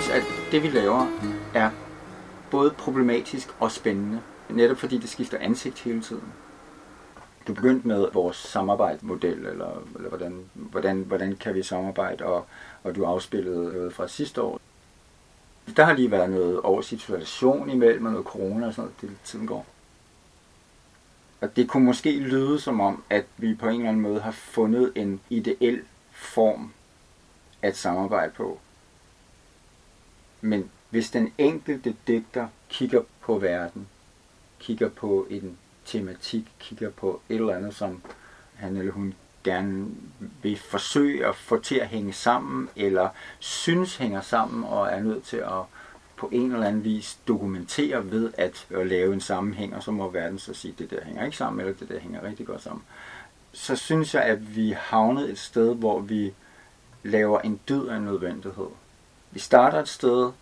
synes, at det vi laver er både problematisk og spændende. Netop fordi det skifter ansigt hele tiden. Du begyndte med vores samarbejdsmodel, eller, eller hvordan, hvordan, hvordan kan vi samarbejde, og, og du afspillede noget fra sidste år. Der har lige været noget oversituation imellem, og noget corona og sådan noget, det tiden går. Og det kunne måske lyde som om, at vi på en eller anden måde har fundet en ideel form at samarbejde på. Men hvis den enkelte digter kigger på verden, kigger på en tematik, kigger på et eller andet, som han eller hun gerne vil forsøge at få til at hænge sammen, eller synes hænger sammen, og er nødt til at på en eller anden vis dokumentere ved at, at lave en sammenhæng, og så må verden så sige, at det der hænger ikke sammen, eller det der hænger rigtig godt sammen. Så synes jeg, at vi havnet et sted, hvor vi laver en død af nødvendighed. Vi starter et sted,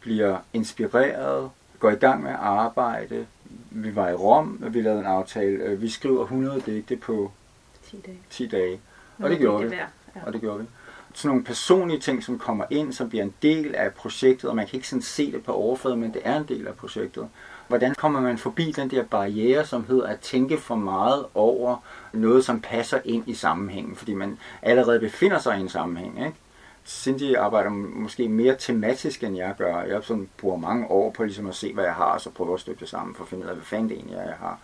bliver inspireret, går i gang med at arbejde. Vi var i Rom, og vi lavede en aftale. Vi skriver 100 digte på 10 dage. 10 dage. Og det gjorde vi. Ja. Og det gjorde vi. Sådan nogle personlige ting, som kommer ind, som bliver en del af projektet, og man kan ikke sådan se det på overfladen, men det er en del af projektet. Hvordan kommer man forbi den der barriere, som hedder at tænke for meget over noget, som passer ind i sammenhængen, fordi man allerede befinder sig i en sammenhæng, ikke? Cindy arbejder måske mere tematisk, end jeg gør. Jeg sådan bruger mange år på ligesom at se, hvad jeg har, og så prøver at stykke det sammen for at finde ud af, hvad fanden det egentlig er, jeg har.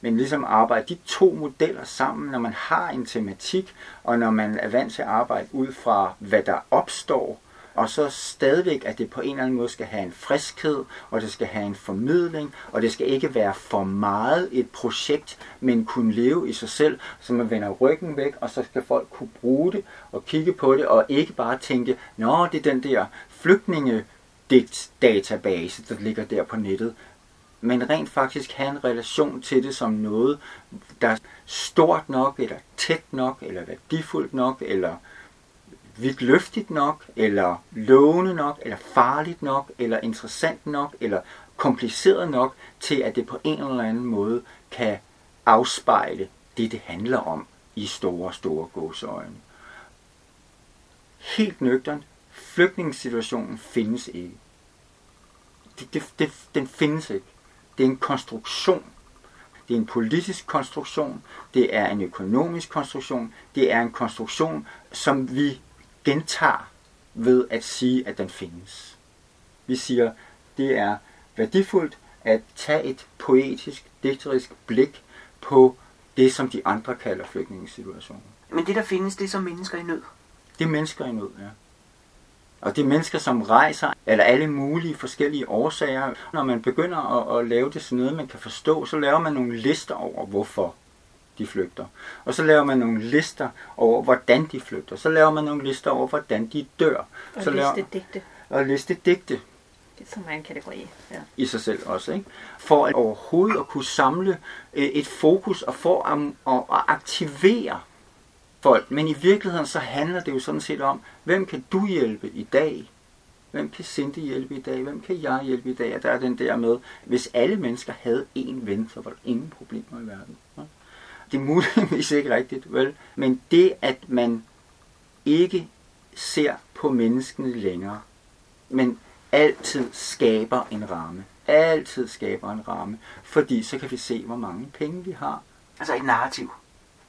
Men ligesom arbejde de to modeller sammen, når man har en tematik, og når man er vant til at arbejde ud fra, hvad der opstår, og så stadigvæk, at det på en eller anden måde skal have en friskhed, og det skal have en formidling, og det skal ikke være for meget et projekt, men kunne leve i sig selv, så man vender ryggen væk, og så skal folk kunne bruge det og kigge på det, og ikke bare tænke, nå, det er den der flygtninge database, der ligger der på nettet, men rent faktisk have en relation til det som noget, der er stort nok, eller tæt nok, eller værdifuldt nok, eller vidtløftigt nok, eller lovende nok, eller farligt nok, eller interessant nok, eller kompliceret nok, til at det på en eller anden måde kan afspejle det, det handler om i store, store gåseøjne. Helt nøgternt, flygtningssituationen findes ikke. Det, det, det, den findes ikke. Det er en konstruktion. Det er en politisk konstruktion. Det er en økonomisk konstruktion. Det er en konstruktion, som vi gentager ved at sige, at den findes. Vi siger, det er værdifuldt at tage et poetisk, digterisk blik på det, som de andre kalder flygtningesituationen. Men det, der findes, det er som mennesker i nød? Det er mennesker i nød, ja. Og det er mennesker, som rejser, eller alle mulige forskellige årsager. Når man begynder at, at lave det sådan noget, man kan forstå, så laver man nogle lister over, hvorfor de flygter. Og så laver man nogle lister over, hvordan de flygter. Så laver man nogle lister over, hvordan de dør. Og så liste digte. Og liste digte. Det er som en kategori. Ja. I sig selv også. Ikke? For at overhovedet at kunne samle øh, et fokus og for at, at, aktivere folk. Men i virkeligheden så handler det jo sådan set om, hvem kan du hjælpe i dag? Hvem kan Cindy hjælpe i dag? Hvem kan jeg hjælpe i dag? Og der er den der med, hvis alle mennesker havde én ven, så var der ingen problemer i verden. Det er muligvis ikke rigtigt, vel? Men det, at man ikke ser på menneskene længere, men altid skaber en ramme. Altid skaber en ramme, fordi så kan vi se, hvor mange penge vi har. Altså et narrativ.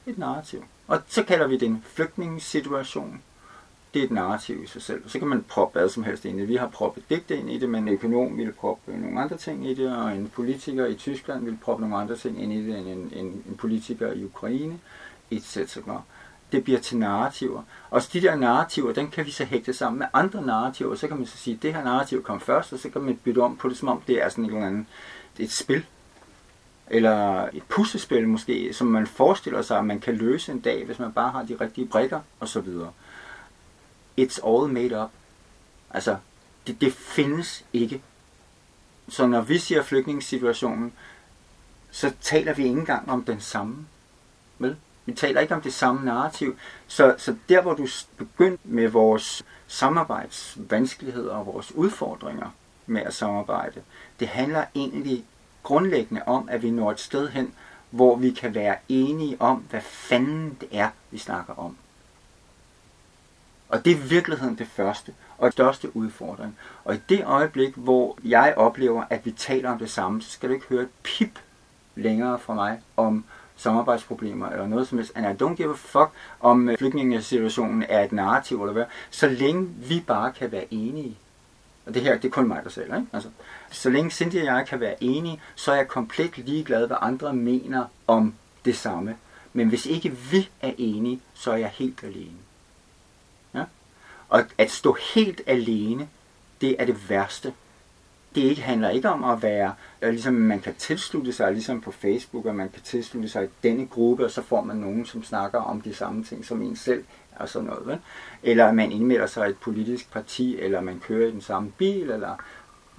Et narrativ. Og så kalder vi det en flygtningssituation. Det er et narrativ i sig selv. Så kan man proppe hvad som helst ind i det. Vi har proppet digte ind i det, men en økonom ville proppe nogle andre ting i det, og en politiker i Tyskland ville proppe nogle andre ting ind i det, end en, en, en politiker i Ukraine, etc. Det bliver til narrativer. Og de der narrativer, den kan vi så hægte sammen med andre narrativer. Så kan man så sige, at det her narrativ kom først, og så kan man bytte om på det, som om det er sådan et eller andet et spil eller et puslespil måske, som man forestiller sig, at man kan løse en dag, hvis man bare har de rigtige brikker osv. It's all made up. Altså, det, det findes ikke. Så når vi siger flygtningssituationen, så taler vi ikke engang om den samme. Vel? Vi taler ikke om det samme narrativ. Så, så der, hvor du begyndte med vores samarbejdsvanskeligheder og vores udfordringer med at samarbejde, det handler egentlig grundlæggende om, at vi når et sted hen, hvor vi kan være enige om, hvad fanden det er, vi snakker om. Og det er i virkeligheden det første. og største udfordring. Og i det øjeblik, hvor jeg oplever, at vi taler om det samme, så skal du ikke høre et pip længere fra mig om samarbejdsproblemer eller noget som helst. And I don't give a fuck om øh, flygtningesituationen er et narrativ eller hvad. Så længe vi bare kan være enige. Og det her, det er kun mig, der selv, ikke? Altså, så længe Cindy og jeg kan være enige, så er jeg komplet ligeglad, hvad andre mener om det samme. Men hvis ikke vi er enige, så er jeg helt alene. Og at stå helt alene, det er det værste. Det ikke handler ikke om at være, øh, ligesom man kan tilslutte sig, ligesom på Facebook, og man kan tilslutte sig i denne gruppe, og så får man nogen, som snakker om de samme ting som en selv, og sådan noget. Vel? Eller man indmelder sig i et politisk parti, eller man kører i den samme bil, eller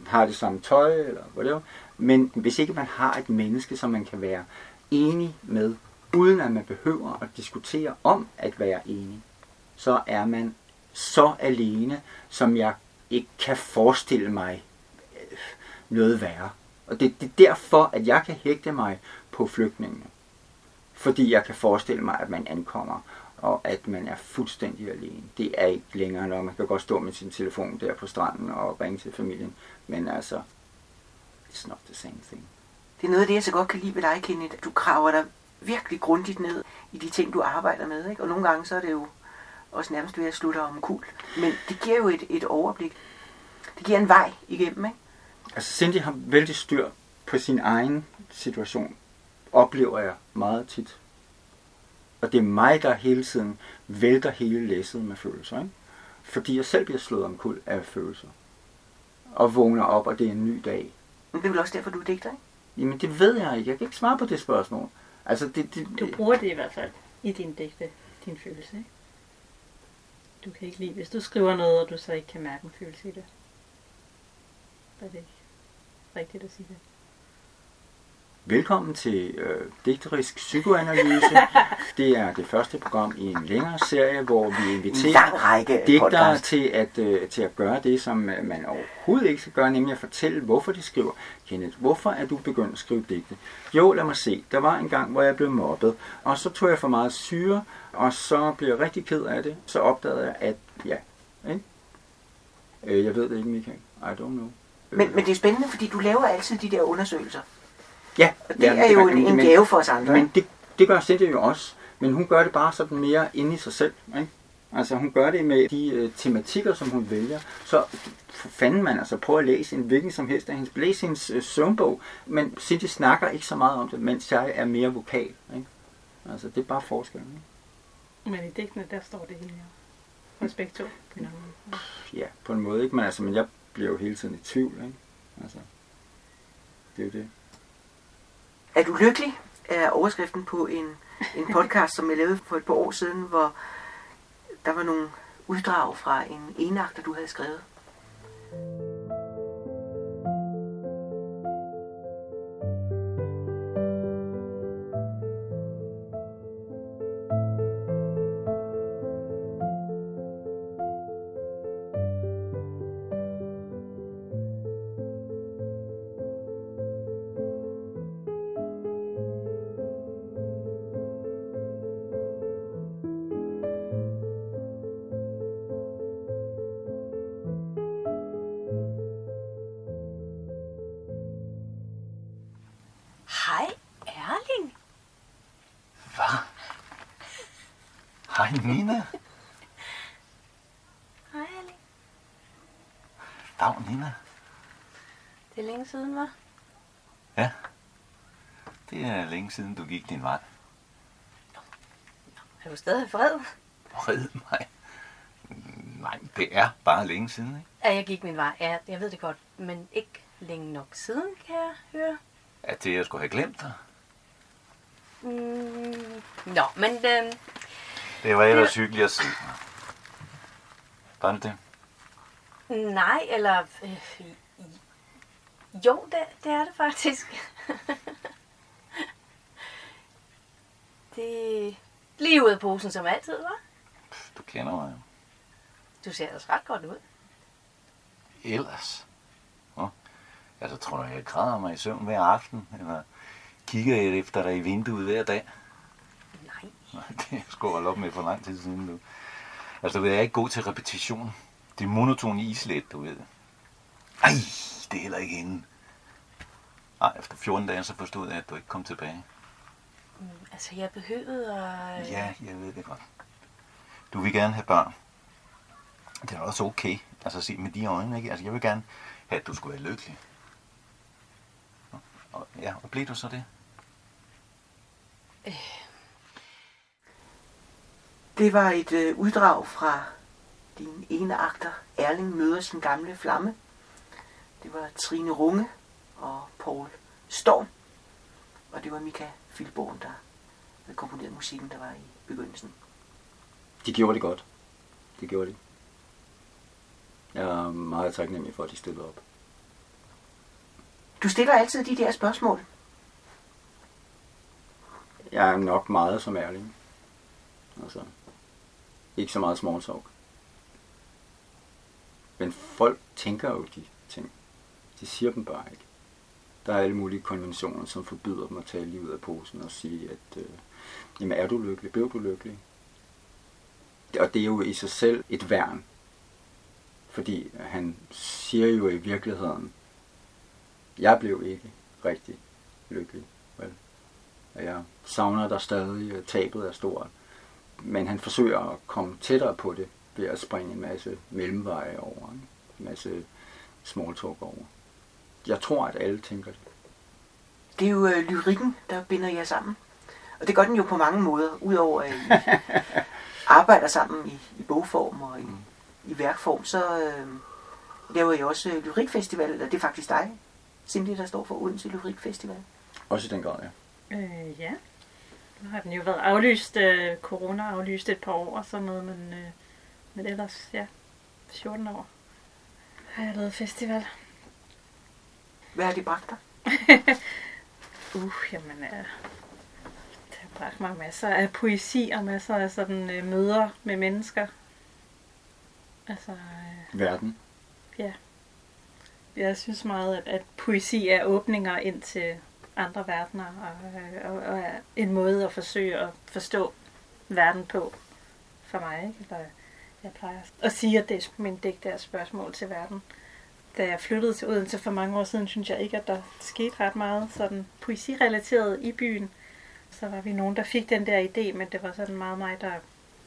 har det samme tøj, eller whatever. Men hvis ikke man har et menneske, som man kan være enig med, uden at man behøver at diskutere om at være enig, så er man så alene, som jeg ikke kan forestille mig øh, noget værre. Og det, det er derfor, at jeg kan hægte mig på flygtningene. Fordi jeg kan forestille mig, at man ankommer, og at man er fuldstændig alene. Det er ikke længere, når man kan godt stå med sin telefon der på stranden og ringe til familien. Men altså, it's not the same thing. Det er noget af det, jeg så godt kan lide ved dig, Kenneth. Du kraver dig virkelig grundigt ned i de ting, du arbejder med. Ikke? Og nogle gange så er det jo også nærmest ved at slutte om kul. Men det giver jo et, et overblik. Det giver en vej igennem, ikke? Altså Cindy har vældig styr på sin egen situation, oplever jeg meget tit. Og det er mig, der hele tiden vælter hele læsset med følelser. Ikke? Fordi jeg selv bliver slået omkuld af følelser. Og vågner op, og det er en ny dag. Men det er vel også derfor, du er digter, ikke? Jamen det ved jeg ikke. Jeg kan ikke svare på det spørgsmål. Altså det, det, Du bruger det i hvert fald i din digte, din følelse, ikke? Du kan ikke lide, hvis du skriver noget, og du så ikke kan mærke en følelse i det. Er det ikke rigtigt at sige det. Velkommen til øh, Digterisk Psykoanalyse. Det er det første program i en længere serie, hvor vi inviterer digtere podcast. til at, øh, til at gøre det, som øh, man overhovedet ikke skal gøre, nemlig at fortælle, hvorfor de skriver. Kenneth, hvorfor er du begyndt at skrive digte? Jo, lad mig se. Der var en gang, hvor jeg blev mobbet, og så tog jeg for meget syre, og så blev jeg rigtig ked af det. Så opdagede jeg, at ja, ikke? Øh, jeg ved det ikke, Michael. I don't know. Men, men det er spændende, fordi du laver altid de der undersøgelser. Ja, Og det er jo en, en gave for os andre. Men det, det gør Cindy jo også. Men hun gør det bare sådan mere inde i sig selv. Ikke? Altså hun gør det med de øh, tematikker, som hun vælger. Så fanden man altså prøve at læse en hvilken som helst af hendes, læse hendes øh, søvnbog. Men Cindy snakker ikke så meget om det, mens jeg er mere vokal. Ikke? Altså det er bare forskellen. Ikke? Men i digtene, der står det hele jo. Hos begge to på. Ja, på en måde ikke. Men, altså, men jeg bliver jo hele tiden i tvivl. Ikke? Altså, det er jo det. Er du lykkelig? Er overskriften på en, en podcast, som jeg lavede for et par år siden, hvor der var nogle uddrag fra en enagter, du havde skrevet. Hej Nina. Hej, Erling. Dag Nina. Det er længe siden, var. Ja. Det er længe siden du gik din vej. Er du stadig vred? Red mig. Nej, det er bare længe siden, ikke? Ja, jeg gik min vej. Ja, jeg ved det godt. Men ikke længe nok siden, kan jeg høre. At det jeg skulle have glemt dig. Mm, nå, men øh, Det var ellers hyggeligt at se. Var det det? nej, eller... Øh, jo, det, det er det faktisk. det er lige ud af posen som altid, var. Du kender mig jo. Du ser ellers ret godt ud. Ellers? Nå, så tror jeg, jeg græder mig i søvn hver aften, eller kigger jeg efter dig i vinduet hver dag. Det er sgu holdt op med for lang tid siden nu. Altså, jeg er ikke god til repetition. Det er monoton islet, du ved. Ej, det er heller ikke hende. Ej, efter 14 dage, så forstod jeg, at du ikke kom tilbage. Mm, Altså, jeg behøvede at... Ja, jeg ved det godt. Du vil gerne have børn. Det er også okay. Altså, se med de øjne, ikke? Altså, jeg vil gerne have, at du skulle være lykkelig. Og, ja, og blev du så det? Det var et øh, uddrag fra din ene akter, Erling møder sin gamle flamme. Det var Trine Runge og Paul Storm. Og det var Mika Filborn, der havde komponeret musikken, der var i begyndelsen. De gjorde det godt. Det gjorde de. Jeg er meget taknemmelig for, at de stillede op. Du stiller altid de der spørgsmål. Jeg er nok meget som ærlig. Altså, ikke så meget small talk. Men folk tænker jo de ting. De siger dem bare ikke. Der er alle mulige konventioner, som forbyder dem at tage lige ud af posen og sige, at øh, jamen, er du lykkelig? Blev du lykkelig? Og det er jo i sig selv et værn. Fordi han siger jo i virkeligheden, jeg blev ikke rigtig lykkelig. Vel? Og jeg savner dig stadig, og tabet er stort. Men han forsøger at komme tættere på det ved at springe en masse mellemveje over. Ikke? En masse small talk over. Jeg tror, at alle tænker det. Det er jo øh, lyrikken, der binder jer sammen. Og det gør den jo på mange måder, udover at I arbejder sammen i, i bogform og i, i værkform, så øh, laver I også øh, Lyrikfestival, eller det er faktisk dig, Cindy, der står for Odense Lyrikfestival. Også i den grad, ja. Øh, ja. Nu har den jo været aflyst, øh, corona aflyst et par år og sådan noget, men, øh, men ellers, ja, 14 år har jeg lavet festival. Hvad har det bragt dig? Uh, jamen, øh, det har bragt mig masser af poesi og masser af sådan øh, møder med mennesker. Altså, øh, Verden. jeg synes meget, at, at poesi er åbninger ind til andre verdener, og, øh, og, og en måde at forsøge at forstå verden på for mig. Ikke? Eller, jeg plejer at sige, at det er min digt er spørgsmål til verden. Da jeg flyttede til Odense for mange år siden, synes jeg ikke, at der skete ret meget sådan poesirelateret i byen. Så var vi nogen, der fik den der idé, men det var sådan meget mig, der,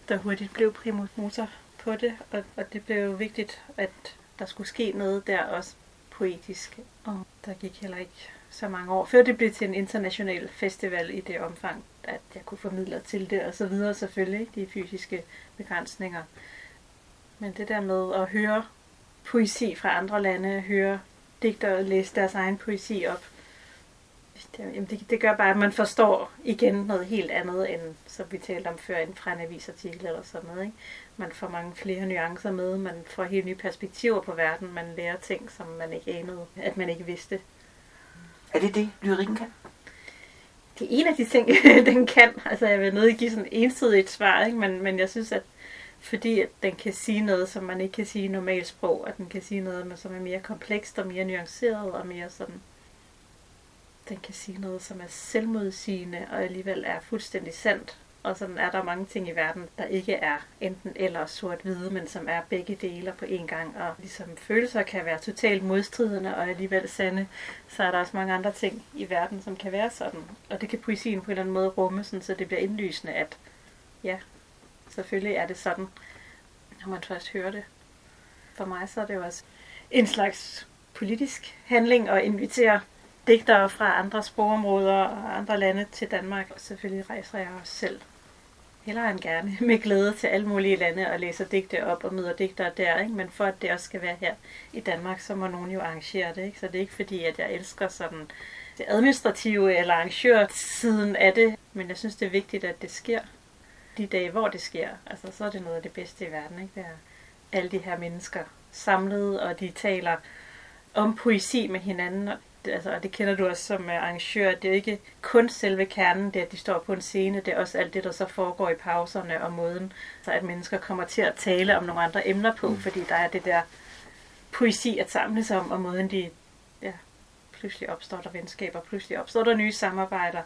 der hurtigt blev primus motor på det. Og, og det blev jo vigtigt, at der skulle ske noget der også poetisk. Og der gik heller ikke så mange år, før det blev til en international festival i det omfang, at jeg kunne formidle til det, og så videre selvfølgelig, ikke? de fysiske begrænsninger. Men det der med at høre poesi fra andre lande, høre digtere læse deres egen poesi op, det, jamen det, det gør bare, at man forstår igen noget helt andet, end som vi talte om før, end fra en avisartikel eller sådan noget. Ikke? Man får mange flere nuancer med, man får helt nye perspektiver på verden, man lærer ting, som man ikke anede, at man ikke vidste. Er det det, lyrikken kan? Det er en af de ting, den kan. Altså, jeg vil nødt give sådan ensidigt svar, ikke? Men, men jeg synes, at fordi at den kan sige noget, som man ikke kan sige i normalt sprog, at den kan sige noget, som er mere komplekst og mere nuanceret og mere sådan... Den kan sige noget, som er selvmodsigende og alligevel er fuldstændig sandt. Og sådan er der mange ting i verden, der ikke er enten eller sort-hvide, men som er begge dele på én gang. Og ligesom følelser kan være totalt modstridende og alligevel sande, så er der også mange andre ting i verden, som kan være sådan. Og det kan poesien på en eller anden måde rumme, sådan, så det bliver indlysende, at ja, selvfølgelig er det sådan, når man først hører det. For mig så er det jo også en slags politisk handling at invitere digtere fra andre sprogområder og andre lande til Danmark. Og selvfølgelig rejser jeg også selv hellere end gerne med glæde til alle mulige lande og læser digte op og møder digtere der. Ikke? Men for at det også skal være her i Danmark, så må nogen jo arrangere det. Ikke? Så det er ikke fordi, at jeg elsker sådan det administrative eller arrangørsiden af det. Men jeg synes, det er vigtigt, at det sker de dage, hvor det sker. Altså, så er det noget af det bedste i verden. Ikke? Det er alle de her mennesker samlet, og de taler om poesi med hinanden. Altså, og det kender du også som arrangør. Det er jo ikke kun selve kernen, det at de står på en scene. Det er også alt det, der så foregår i pauserne og måden. Så at mennesker kommer til at tale om nogle andre emner på, mm. fordi der er det der poesi at samles om, og måden de, ja, pludselig opstår der venskaber, pludselig opstår der nye samarbejder,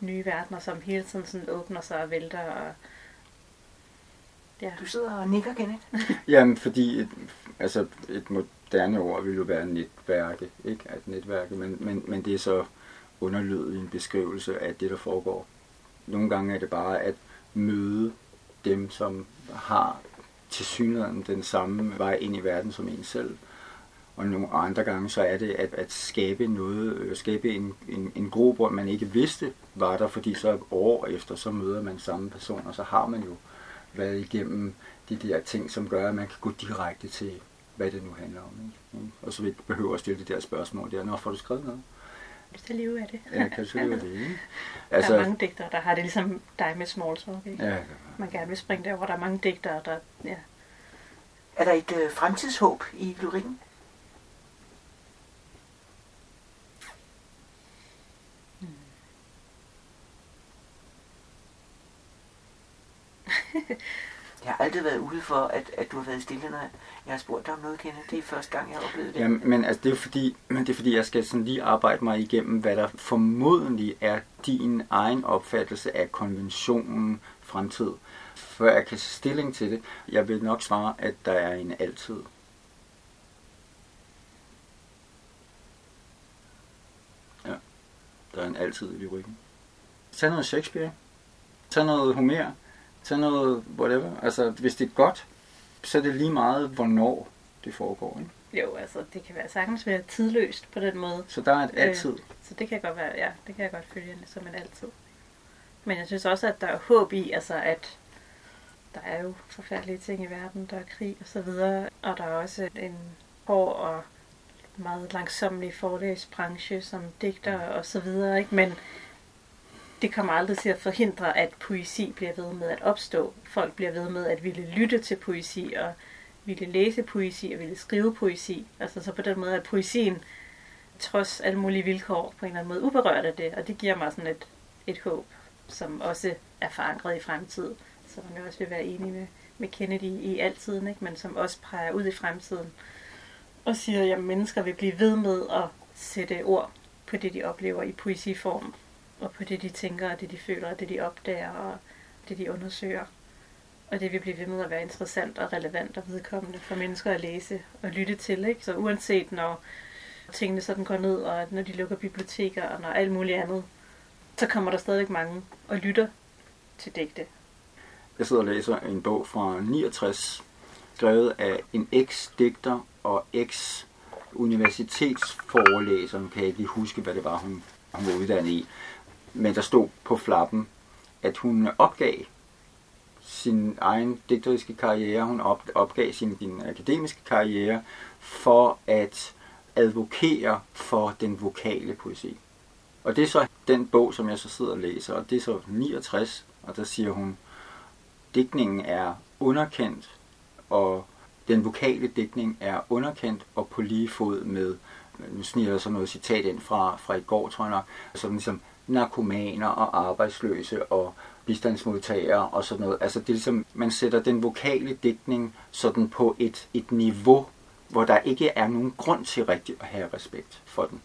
nye verdener, som hele tiden sådan åbner sig og vælter. Og Ja. Du sidder og nikker, Kenneth. Jamen, fordi et, altså, et moderne ord vil jo være netværke, ikke? Altså at netværke, men, men, men det er så underlød i en beskrivelse af det, der foregår. Nogle gange er det bare at møde dem, som har til synligheden den samme vej ind i verden som en selv. Og nogle andre gange så er det at, at skabe noget, øh, skabe en, en, en grobund, man ikke vidste var der, fordi så år efter, så møder man samme person, og så har man jo været igennem de der ting, som gør, at man kan gå direkte til, hvad det nu handler om. Ikke? Og så vi behøver at stille de der spørgsmål der. Nå, får du skrevet noget? Hvis det leve af det. Ja, kan du skrive det, ikke? Altså, der er mange digtere, der har det ligesom dig med small talk, ikke? Ja, Man gerne vil springe derover. Der er mange digtere, der... Ja. Er der et øh, fremtidshåb i lyrikken? Jeg har aldrig været ude for, at, at du har været stille, når jeg har spurgt dig om noget, Kenneth. Det er første gang, jeg har oplevet det. Ja, men altså, det er fordi, men det er fordi, jeg skal sådan lige arbejde mig igennem, hvad der formodentlig er din egen opfattelse af konventionen fremtid, før jeg kan tage stilling til det. Jeg vil nok svare, at der er en altid. Ja, der er en altid i lyrikken. Tag noget Shakespeare. Tag noget Homer. Tag noget whatever. Altså, hvis det er godt, så er det lige meget, hvornår det foregår. Ikke? Jo, altså, det kan være sagtens være tidløst på den måde. Så der er et altid. Øh, så det kan godt være, ja, det kan jeg godt følge som en altid. Men jeg synes også, at der er håb i, altså at der er jo forfærdelige ting i verden, der er krig og så videre, og der er også en hård og meget langsomlig forlæsbranche som digter og så videre, ikke? Men det kommer aldrig til at forhindre, at poesi bliver ved med at opstå. Folk bliver ved med at ville lytte til poesi og ville læse poesi og ville skrive poesi. Altså så på den måde at poesien trods alle mulige vilkår på en eller anden måde uberørt af det, og det giver mig sådan et, et håb, som også er forankret i fremtiden, som jeg også vil være enig med, med Kennedy i altiden, ikke? men som også peger ud i fremtiden og siger, at mennesker vil blive ved med at sætte ord på det, de oplever i poesiform, og på det, de tænker, og det, de føler, og det, de opdager, og det, de undersøger. Og det vil blive ved med at være interessant og relevant og vedkommende for mennesker at læse og lytte til. Ikke? Så uanset når tingene sådan går ned, og når de lukker biblioteker, og når alt muligt andet, så kommer der stadigvæk mange og lytter til digte. Jeg sidder og læser en bog fra 69, skrevet af en eks-digter og eks-universitetsforelæser. Nu kan jeg ikke lige huske, hvad det var, hun, hun var uddannet i. Men der stod på flappen, at hun opgav sin egen digteriske karriere, hun op, opgav sin, sin akademiske karriere for at advokere for den vokale poesi. Og det er så den bog, som jeg så sidder og læser, og det er så 69, og der siger hun, digtningen er underkendt, og den vokale digtning er underkendt og på lige fod med, nu sniger jeg så noget citat ind fra, fra i går, tror jeg nok, som ligesom narkomaner og arbejdsløse og bistandsmodtagere og sådan noget. Altså det er ligesom, man sætter den vokale digtning sådan på et, et niveau, hvor der ikke er nogen grund til rigtigt at have respekt for den.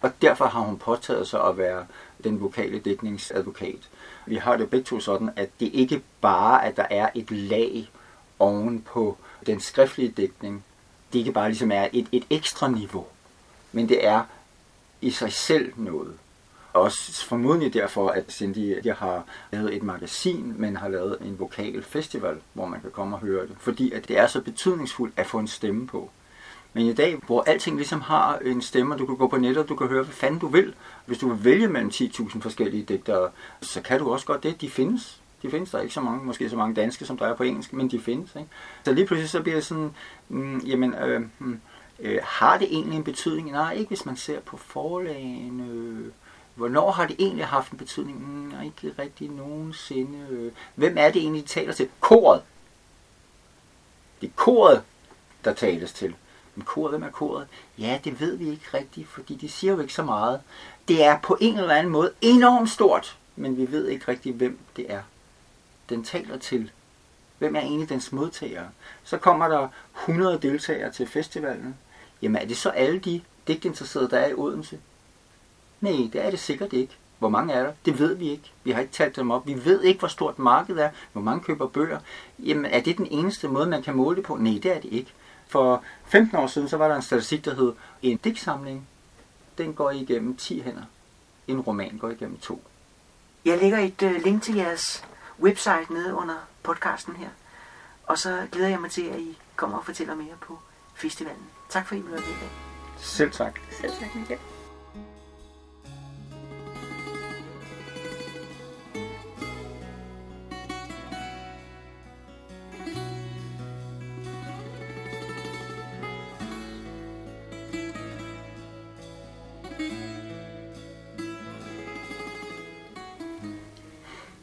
Og derfor har hun påtaget sig at være den vokale dækningsadvokat. Vi har det begge to sådan, at det ikke bare, at der er et lag oven på den skriftlige dækning. Det ikke bare ligesom er et, et ekstra niveau, men det er i sig selv noget. Også formodentlig derfor, at Cindy jeg har lavet et magasin, men har lavet en vokal festival, hvor man kan komme og høre det. Fordi at det er så betydningsfuldt at få en stemme på. Men i dag, hvor alting ligesom har en stemme, og du kan gå på nettet, og du kan høre, hvad fanden du vil. Hvis du vil vælge mellem 10.000 forskellige digtere, så kan du også godt det. De findes. De findes der ikke så mange, måske så mange danske, som der er på engelsk, men de findes. Ikke? Så lige pludselig så bliver det sådan, mm, jamen, øh, hmm, øh, har det egentlig en betydning? Nej, ikke hvis man ser på forlagene. Øh, hvornår har det egentlig haft en betydning? Mm, nej, ikke rigtig nogensinde. Hvem er det egentlig, de taler til? Koret. Det er koret, der tales til. Men koret, hvem er koret? Ja, det ved vi ikke rigtigt, fordi de siger jo ikke så meget. Det er på en eller anden måde enormt stort, men vi ved ikke rigtigt, hvem det er, den taler til. Hvem er egentlig dens modtagere? Så kommer der 100 deltagere til festivalen. Jamen er det så alle de digtinteresserede, der er i Odense? Nej, det er det sikkert ikke. Hvor mange er der? Det ved vi ikke. Vi har ikke talt dem op. Vi ved ikke, hvor stort markedet er. Hvor mange køber bøger. Jamen, er det den eneste måde, man kan måle det på? Nej, det er det ikke. For 15 år siden, så var der en statistik, der hed, en digtsamling, den går igennem 10 hænder. En roman går igennem to. Jeg lægger et uh, link til jeres website nede under podcasten her. Og så glæder jeg mig til, at I kommer og fortæller mere på festivalen. Tak for, at I være med i dag. Selv tak. Selv tak, Michael.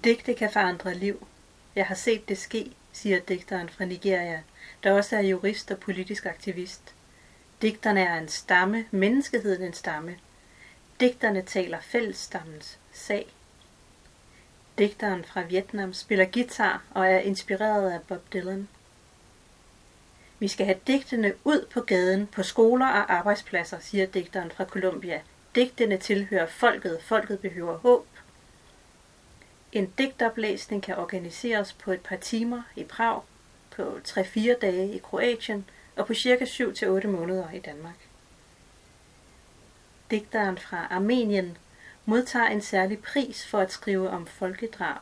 Digte kan forandre liv. Jeg har set det ske, siger digteren fra Nigeria, der også er jurist og politisk aktivist. Digterne er en stamme, menneskeheden en stamme. Digterne taler fællesstammens sag. Digteren fra Vietnam spiller guitar og er inspireret af Bob Dylan. Vi skal have digtene ud på gaden, på skoler og arbejdspladser, siger digteren fra Colombia. Digtene tilhører folket, folket behøver håb. En digtoplæsning kan organiseres på et par timer i Prag, på 3-4 dage i Kroatien og på cirka 7-8 måneder i Danmark. Digteren fra Armenien modtager en særlig pris for at skrive om folkedrab.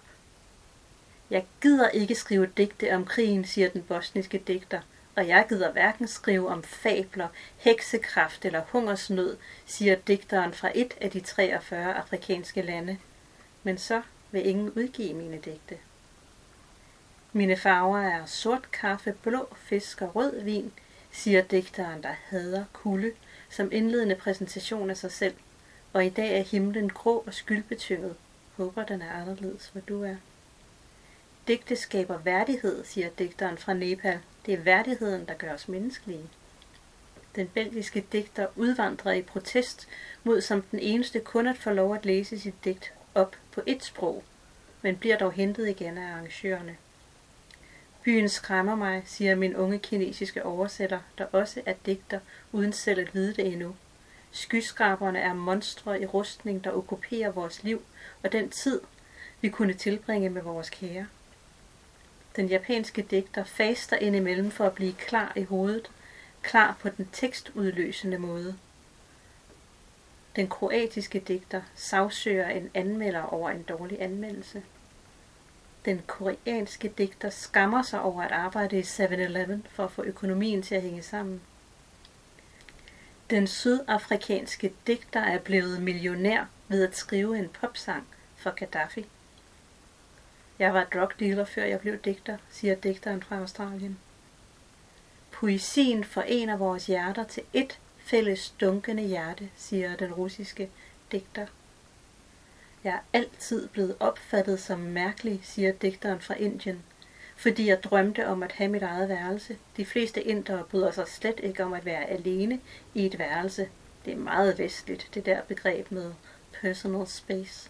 Jeg gider ikke skrive digte om krigen, siger den bosniske digter, og jeg gider hverken skrive om fabler, heksekraft eller hungersnød, siger digteren fra et af de 43 afrikanske lande. Men så vil ingen udgive mine digte. Mine farver er sort kaffe, blå fisk og rød vin, siger digteren, der hader kulde, som indledende præsentation af sig selv. Og i dag er himlen grå og skyldbetynget. Håber, den er anderledes, hvor du er. Digte skaber værdighed, siger digteren fra Nepal. Det er værdigheden, der gør os menneskelige. Den belgiske digter udvandrer i protest mod som den eneste kun at få lov at læse sit digt op på et sprog, men bliver dog hentet igen af arrangørerne. Byen skræmmer mig, siger min unge kinesiske oversætter, der også er digter, uden selv at vide det endnu. Skyskraberne er monstre i rustning, der okkuperer vores liv og den tid, vi kunne tilbringe med vores kære. Den japanske digter faster indimellem for at blive klar i hovedet, klar på den tekstudløsende måde. Den kroatiske digter sagsøger en anmelder over en dårlig anmeldelse. Den koreanske digter skammer sig over at arbejde i 7-Eleven for at få økonomien til at hænge sammen. Den sydafrikanske digter er blevet millionær ved at skrive en popsang for Gaddafi. Jeg var drug dealer før jeg blev digter, siger digteren fra Australien. Poesien forener vores hjerter til ét fælles dunkende hjerte, siger den russiske digter. Jeg er altid blevet opfattet som mærkelig, siger digteren fra Indien, fordi jeg drømte om at have mit eget værelse. De fleste indere bryder sig slet ikke om at være alene i et værelse. Det er meget vestligt, det der begreb med personal space.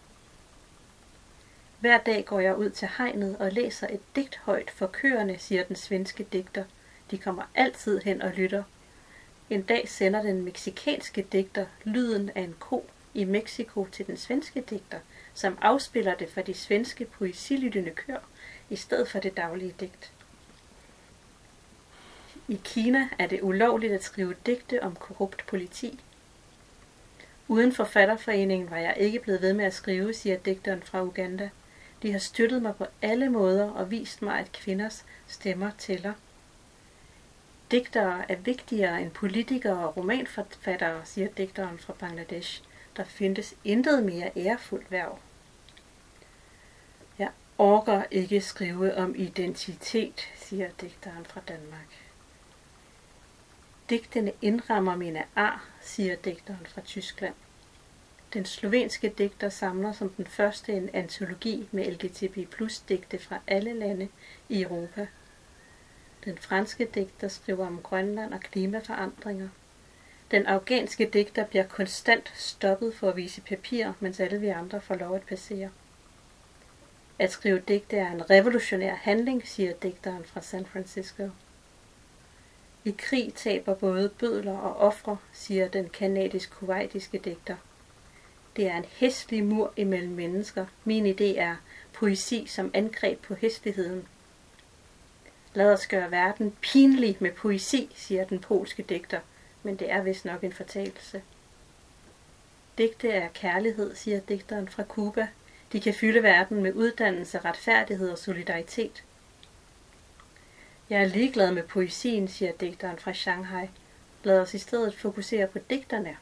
Hver dag går jeg ud til hegnet og læser et digt højt for køerne, siger den svenske digter. De kommer altid hen og lytter. En dag sender den meksikanske digter lyden af en ko i Mexico til den svenske digter, som afspiller det for de svenske poesilyttende kør i stedet for det daglige digt. I Kina er det ulovligt at skrive digte om korrupt politi. Uden forfatterforeningen var jeg ikke blevet ved med at skrive, siger digteren fra Uganda. De har støttet mig på alle måder og vist mig, at kvinders stemmer tæller. Digtere er vigtigere end politikere og romanforfattere, siger digteren fra Bangladesh. Der findes intet mere ærefuldt værv. Jeg orker ikke skrive om identitet, siger digteren fra Danmark. Digtene indrammer mine ar, siger digteren fra Tyskland. Den slovenske digter samler som den første en antologi med LGTB plus digte fra alle lande i Europa. Den franske digter skriver om Grønland og klimaforandringer. Den afghanske digter bliver konstant stoppet for at vise papir, mens alle vi andre får lov at passere. At skrive digte er en revolutionær handling, siger digteren fra San Francisco. I krig taber både bødler og ofre, siger den kanadisk-kuwaitiske digter. Det er en hæslig mur imellem mennesker. Min idé er poesi som angreb på hæsligheden. Lad os gøre verden pinlig med poesi, siger den polske digter, men det er vist nok en fortalelse. Digte er kærlighed, siger digteren fra Cuba. De kan fylde verden med uddannelse, retfærdighed og solidaritet. Jeg er ligeglad med poesien, siger digteren fra Shanghai. Lad os i stedet fokusere på digterne.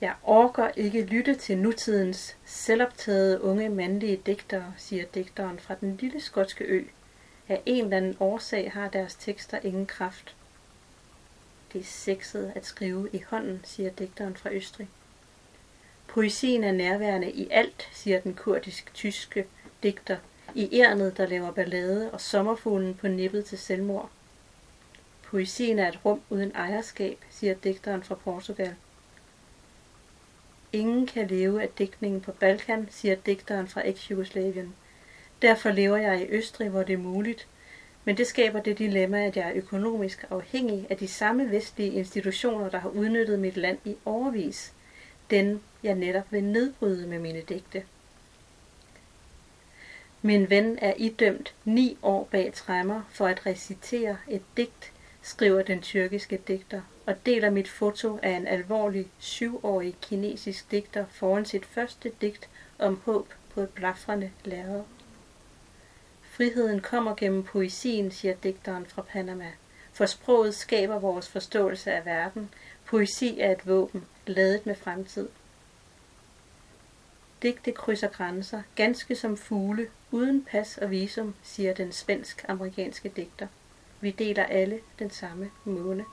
Jeg orker ikke lytte til nutidens selvoptagede unge mandlige digtere, siger digteren fra den lille skotske ø. Af en eller anden årsag har deres tekster ingen kraft. Det er sexet at skrive i hånden, siger digteren fra Østrig. Poesien er nærværende i alt, siger den kurdisk-tyske digter, i ærnet, der laver ballade, og sommerfuglen på nippet til selvmord. Poesien er et rum uden ejerskab, siger digteren fra Portugal. Ingen kan leve af digtningen på Balkan, siger digteren fra eks-Jugoslavien. Derfor lever jeg i Østrig, hvor det er muligt, men det skaber det dilemma, at jeg er økonomisk afhængig af de samme vestlige institutioner, der har udnyttet mit land i overvis. Den, jeg netop vil nedbryde med mine digte. Min ven er idømt ni år bag træmmer for at recitere et digt, skriver den tyrkiske digter, og deler mit foto af en alvorlig syvårig kinesisk digter foran sit første digt om håb på et blafrende lærred. Friheden kommer gennem poesien, siger digteren fra Panama. For sproget skaber vores forståelse af verden. Poesi er et våben, ladet med fremtid. Digte krydser grænser, ganske som fugle, uden pas og visum, siger den svensk-amerikanske digter. Vi deler alle den samme måne.